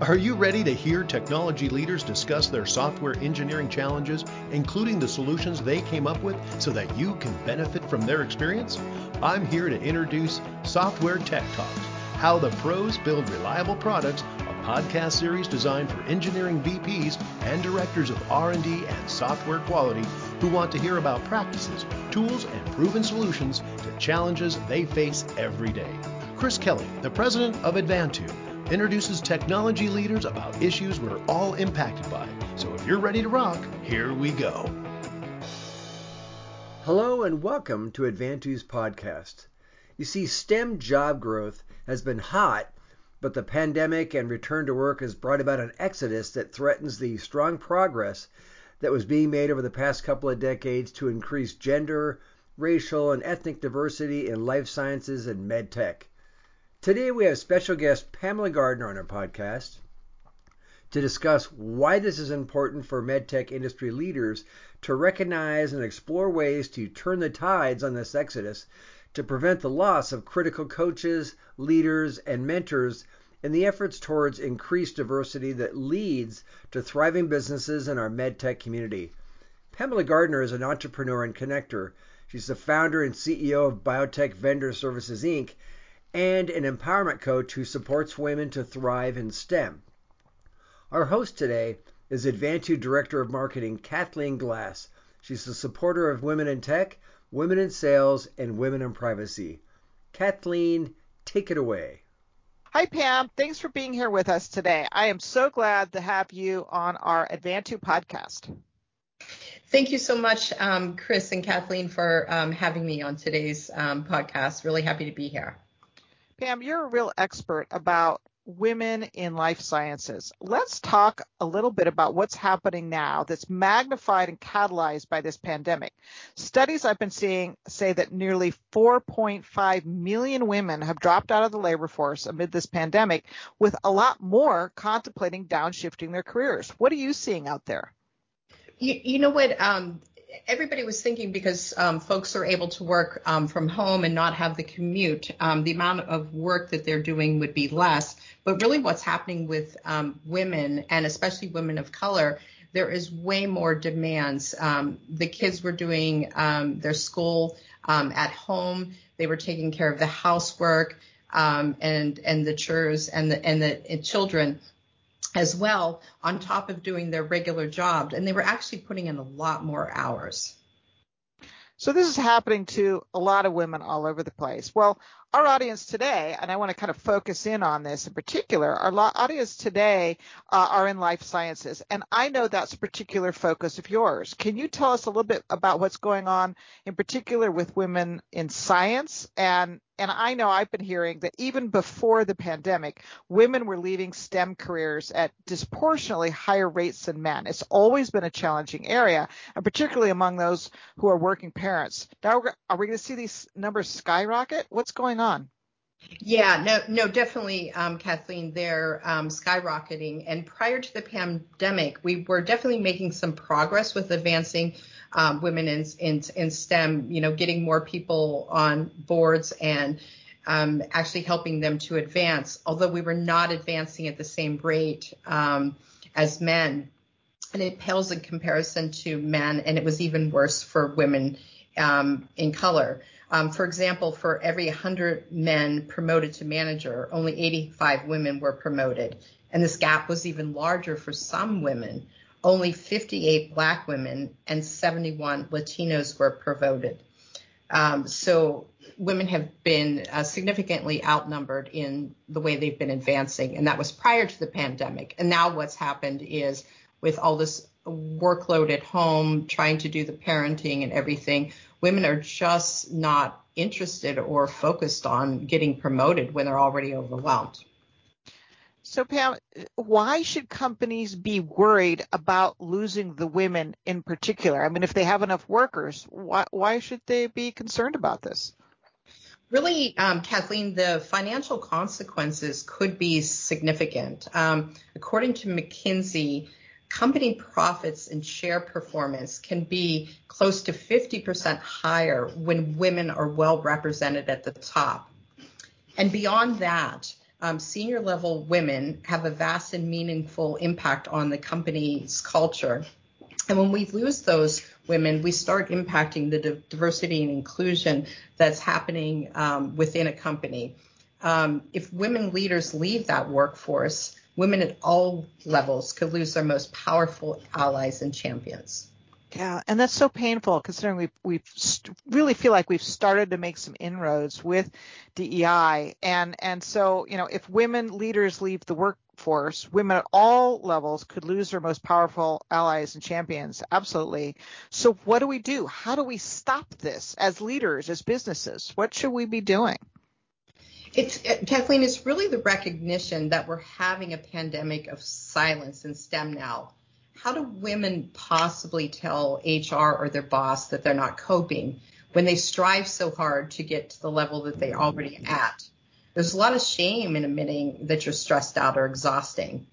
Are you ready to hear technology leaders discuss their software engineering challenges, including the solutions they came up with, so that you can benefit from their experience? I'm here to introduce Software Tech Talks, how the pros build reliable products, a podcast series designed for engineering VPs and directors of R&D and software quality who want to hear about practices, tools, and proven solutions to challenges they face every day. Chris Kelly, the president of Advantu, introduces technology leaders about issues we're all impacted by. So if you're ready to rock, here we go. Hello and welcome to Advantu's podcast. You see, STEM job growth has been hot, but the pandemic and return to work has brought about an exodus that threatens the strong progress that was being made over the past couple of decades to increase gender, racial, and ethnic diversity in life sciences and med tech. Today we have special guest Pamela Gardner on our podcast to discuss why this is important for medtech industry leaders to recognize and explore ways to turn the tides on this exodus to prevent the loss of critical coaches, leaders, and mentors in the efforts towards increased diversity that leads to thriving businesses in our medtech community. Pamela Gardner is an entrepreneur and connector. She's the founder and CEO of Biotech Vendor Services Inc and an empowerment coach who supports women to thrive in STEM. Our host today is Advantu Director of Marketing Kathleen Glass. She's a supporter of women in tech, women in sales, and women in privacy. Kathleen, take it away. Hi, Pam. Thanks for being here with us today. I am so glad to have you on our Advantu podcast. Thank you so much, um, Chris and Kathleen, for um, having me on today's um, podcast. Really happy to be here. Pam, you're a real expert about women in life sciences. Let's talk a little bit about what's happening now that's magnified and catalyzed by this pandemic. Studies I've been seeing say that nearly 4.5 million women have dropped out of the labor force amid this pandemic, with a lot more contemplating downshifting their careers. What are you seeing out there? You, you know what? Um, everybody was thinking because um, folks are able to work um, from home and not have the commute, um, the amount of work that they're doing would be less. But really, what's happening with um, women and especially women of color, there is way more demands. Um, the kids were doing um, their school at home. They were taking care of the housework and and the chores and the and the and children as well on top of doing their regular job. And they were actually putting in a lot more hours. So this is happening to a lot of women all over the place. Well, our audience today, and I want to kind of focus in on this in particular, our audience today uh, are in life sciences, and I know that's a particular focus of yours. Can you tell us a little bit about what's going on in particular with women in science and and I know I've been hearing that even before the pandemic, women were leaving STEM careers at disproportionately higher rates than men. It's always been a challenging area, and particularly among those who are working parents. Now, are we going to see these numbers skyrocket? What's going on? Yeah, no, no, definitely, um, Kathleen, they're um, skyrocketing. And prior to the pandemic, we were definitely making some progress with advancing um, women in, in, in STEM, you know, getting more people on boards and um, actually helping them to advance, although we were not advancing at the same rate um, as men. And it pales in comparison to men, and it was even worse for women um, in color. Um, for example, for every 100 men promoted to manager, only 85 women were promoted. And this gap was even larger for some women. Only 58 black women and 71 Latinos were promoted. Um, so women have been uh, significantly outnumbered in the way they've been advancing. And that was prior to the pandemic. And now what's happened is with all this workload at home, trying to do the parenting and everything, women are just not interested or focused on getting promoted when they're already overwhelmed. So, Pam, why should companies be worried about losing the women in particular? I mean, if they have enough workers, why, why should they be concerned about this? Really, um, Kathleen, the financial consequences could be significant. Um, according to McKinsey, company profits and share performance can be close to 50% higher when women are well represented at the top. And beyond that, um, senior level women have a vast and meaningful impact on the company's culture. And when we lose those women, we start impacting the diversity and inclusion that's happening um, within a company. Um, if women leaders leave that workforce, women at all levels could lose their most powerful allies and champions. Yeah, and that's so painful considering we we really feel like we've started to make some inroads with DEI, and and so you know if women leaders leave the workforce, women at all levels could lose their most powerful allies and champions. Absolutely. So what do we do? How do we stop this as leaders, as businesses? What should we be doing? It's Kathleen. It's really the recognition that we're having a pandemic of silence in STEM now how do women possibly tell HR or their boss that they're not coping when they strive so hard to get to the level that they already at? There's a lot of shame in admitting that you're stressed out or exhausting.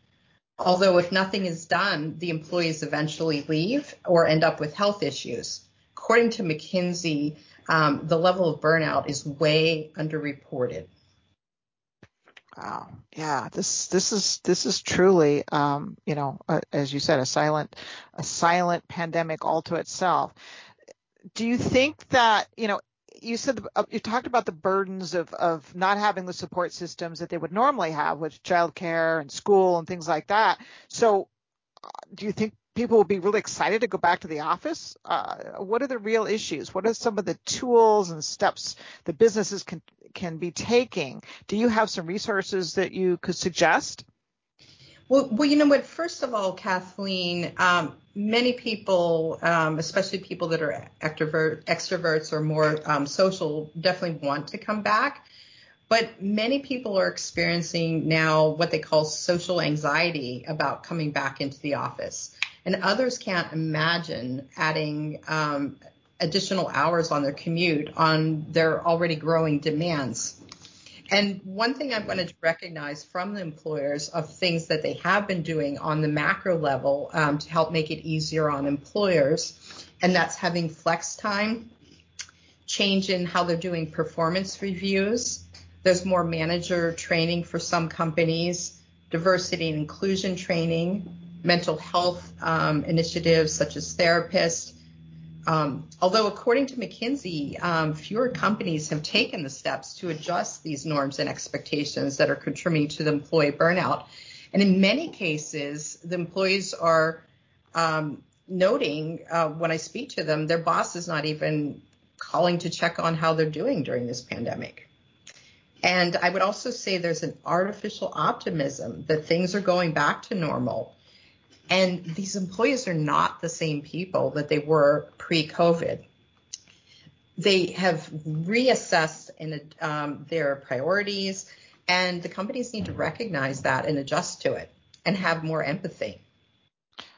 Although if nothing is done, the employees eventually leave or end up with health issues. According to McKinsey, um, the level of burnout is way underreported. Wow. Yeah. This this is this is truly, um, you know, uh, as you said, a silent a silent pandemic all to itself. Do you think that you know? You said uh, you talked about the burdens of of not having the support systems that they would normally have with childcare and school and things like that. So, uh, do you think people will be really excited to go back to the office? Uh, what are the real issues? What are some of the tools and steps the businesses can can be taking? Do you have some resources that you could suggest? Well, well, you know what? First of all, Kathleen, um, many people, um, especially people that are extrovert, extroverts or more um, social, definitely want to come back. But many people are experiencing now what they call social anxiety about coming back into the office and others can't imagine adding um, additional hours on their commute on their already growing demands. And one thing I wanted to recognize from the employers of things that they have been doing on the macro level um, to help make it easier on employers, and that's having flex time, change in how they're doing performance reviews. There's more manager training for some companies, diversity and inclusion training, mental health um, initiatives such as therapists. Um, although, according to McKinsey, um, fewer companies have taken the steps to adjust these norms and expectations that are contributing to the employee burnout. And in many cases, the employees are um, noting uh, when I speak to them, their boss is not even calling to check on how they're doing during this pandemic. And I would also say there's an artificial optimism that things are going back to normal and these employees are not the same people that they were pre COVID. They have reassessed in, um, their priorities, and the companies need to recognize that and adjust to it and have more empathy.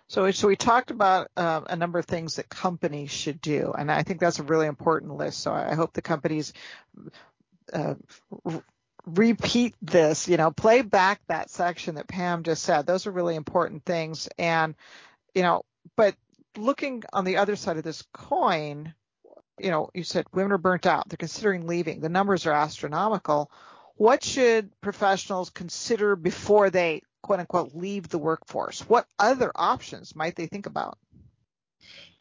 So, so we talked about uh, a number of things that companies should do, and I think that's a really important list. So I hope the companies uh, repeat this, you know, play back that section that Pam just said. Those are really important things. And, you know, but looking on the other side of this coin, you know, you said women are burnt out. They're considering leaving. The numbers are astronomical. What should professionals consider before they quote unquote leave the workforce? What other options might they think about?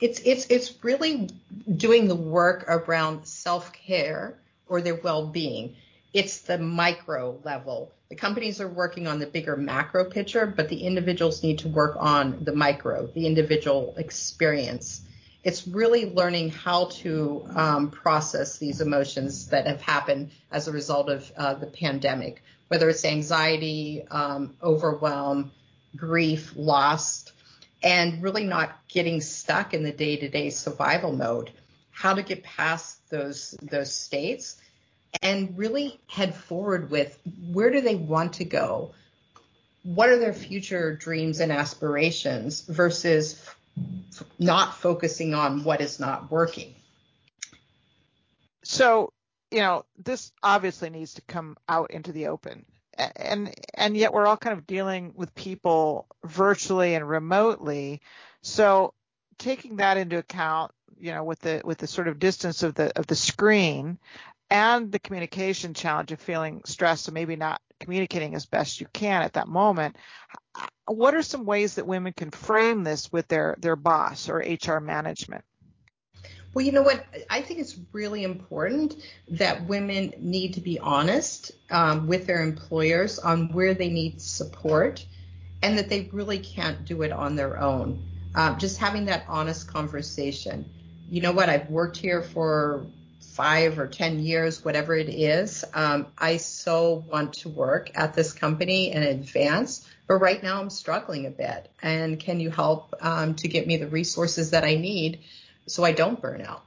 It's it's it's really doing the work around self-care or their well-being it's the micro level. The companies are working on the bigger macro picture, but the individuals need to work on the micro, the individual experience. It's really learning how to um, process these emotions that have happened as a result of uh, the pandemic, whether it's anxiety, um, overwhelm, grief, loss, and really not getting stuck in the day-to-day survival mode. How to get past those those states and really head forward with where do they want to go? What are their future dreams and aspirations versus f- not focusing on what is not working? So, you know, this obviously needs to come out into the open. And and yet we're all kind of dealing with people virtually and remotely. So, taking that into account, you know, with the with the sort of distance of the of the screen, and the communication challenge of feeling stressed and maybe not communicating as best you can at that moment. What are some ways that women can frame this with their their boss or HR management? Well, you know what? I think it's really important that women need to be honest um, with their employers on where they need support and that they really can't do it on their own. Um, just having that honest conversation. You know what? I've worked here for five or 10 years, whatever it is. Um, I so want to work at this company and advance, but right now I'm struggling a bit. And can you help um, to get me the resources that I need so I don't burn out?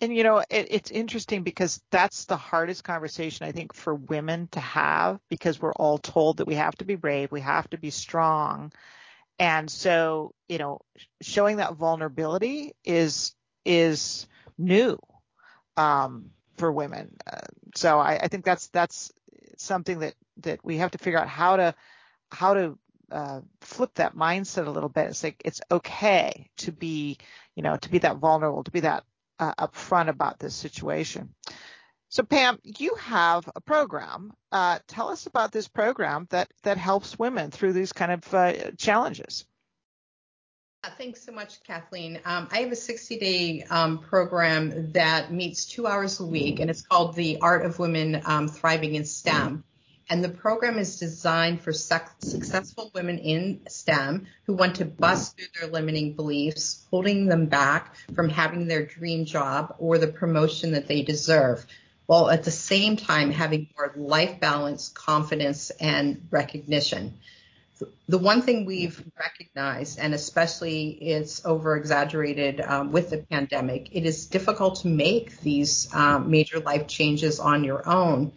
And you know, it, it's interesting because that's the hardest conversation I think for women to have because we're all told that we have to be brave, we have to be strong. And so, you know, showing that vulnerability is is new um, for women. Uh, so I, I, think that's that's something that that we have to figure out how to how to uh, flip that mindset a little bit. It's like it's okay to be you know to be that vulnerable, to be that uh, upfront about this situation. So Pam, you have a program. Uh, tell us about this program that that helps women through these kind of uh, challenges. Thanks so much, Kathleen. Um, I have a 60 day um, program that meets two hours a week, and it's called The Art of Women um, Thriving in STEM. And the program is designed for successful women in STEM who want to bust through their limiting beliefs, holding them back from having their dream job or the promotion that they deserve, while at the same time having more life balance, confidence, and recognition the one thing we've recognized, and especially it's over exaggerated um, with the pandemic, it is difficult to make these um, major life changes on your own.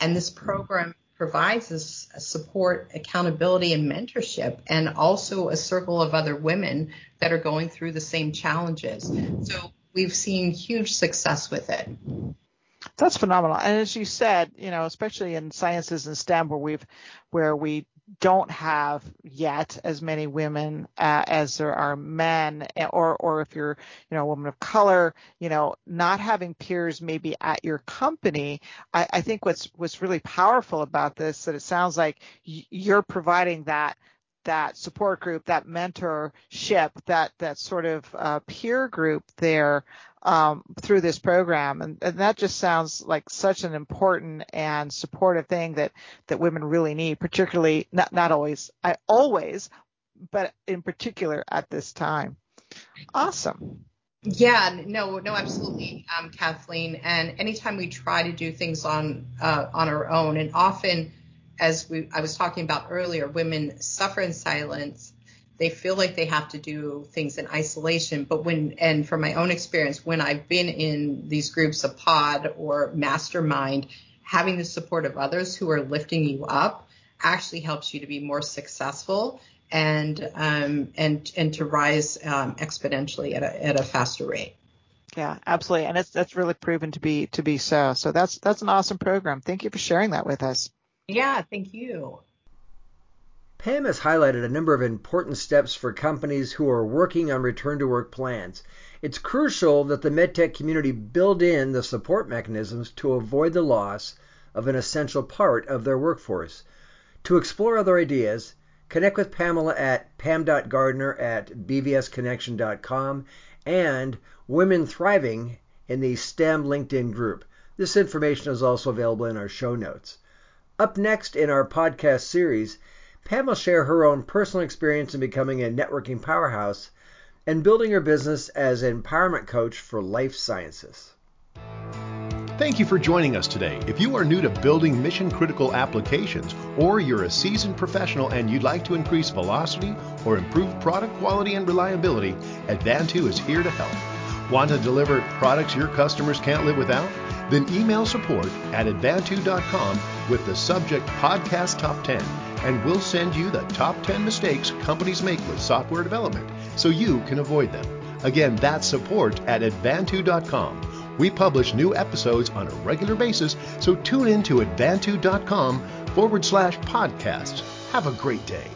And this program provides us support, accountability, and mentorship, and also a circle of other women that are going through the same challenges. So we've seen huge success with it. That's phenomenal. And as you said, you know, especially in sciences and STEM where we've where we don't have yet as many women uh, as there are men or or if you're you know a woman of color you know not having peers maybe at your company I, I think what's what's really powerful about this that it sounds like you're providing that that support group, that mentorship, that that sort of uh, peer group there um, through this program, and, and, that just sounds like such an important and supportive thing that that women really need, particularly not not always, I always, but in particular at this time. Awesome. Yeah, no, no, absolutely, um, Kathleen. And anytime we try to do things on uh, on our own, and often as we, I was talking about earlier, women suffer in silence. They feel like they have to do things in isolation. But when, and from my own experience, when I've been in these groups, a pod or mastermind, having the support of others who are lifting you up actually helps you to be more successful and um, and and to rise um, exponentially at a at a faster rate. Yeah, absolutely, and it's that's really proven to be to be so. So that's that's an awesome program. Thank you for sharing that with us. Yeah, thank you. Pam has highlighted a number of important steps for companies who are working on return to work plans. It's crucial that the medtech community build in the support mechanisms to avoid the loss of an essential part of their workforce. To explore other ideas, connect with Pamela at pam.gardner at bvsconnection.com and Women Thriving in the STEM LinkedIn group. This information is also available in our show notes. Up next in our podcast series, Pam will share her own personal experience in becoming a networking powerhouse and building her business as an empowerment coach for life sciences. Thank you for joining us today. If you are new to building mission critical applications, or you're a seasoned professional and you'd like to increase velocity or improve product quality and reliability, Advantu is here to help. Want to deliver products your customers can't live without? Then email support at advantu.com with the subject Podcast Top 10, and we'll send you the top 10 mistakes companies make with software development so you can avoid them. Again, that's support at advantu.com. We publish new episodes on a regular basis, so tune in to advantu.com forward slash podcasts. Have a great day.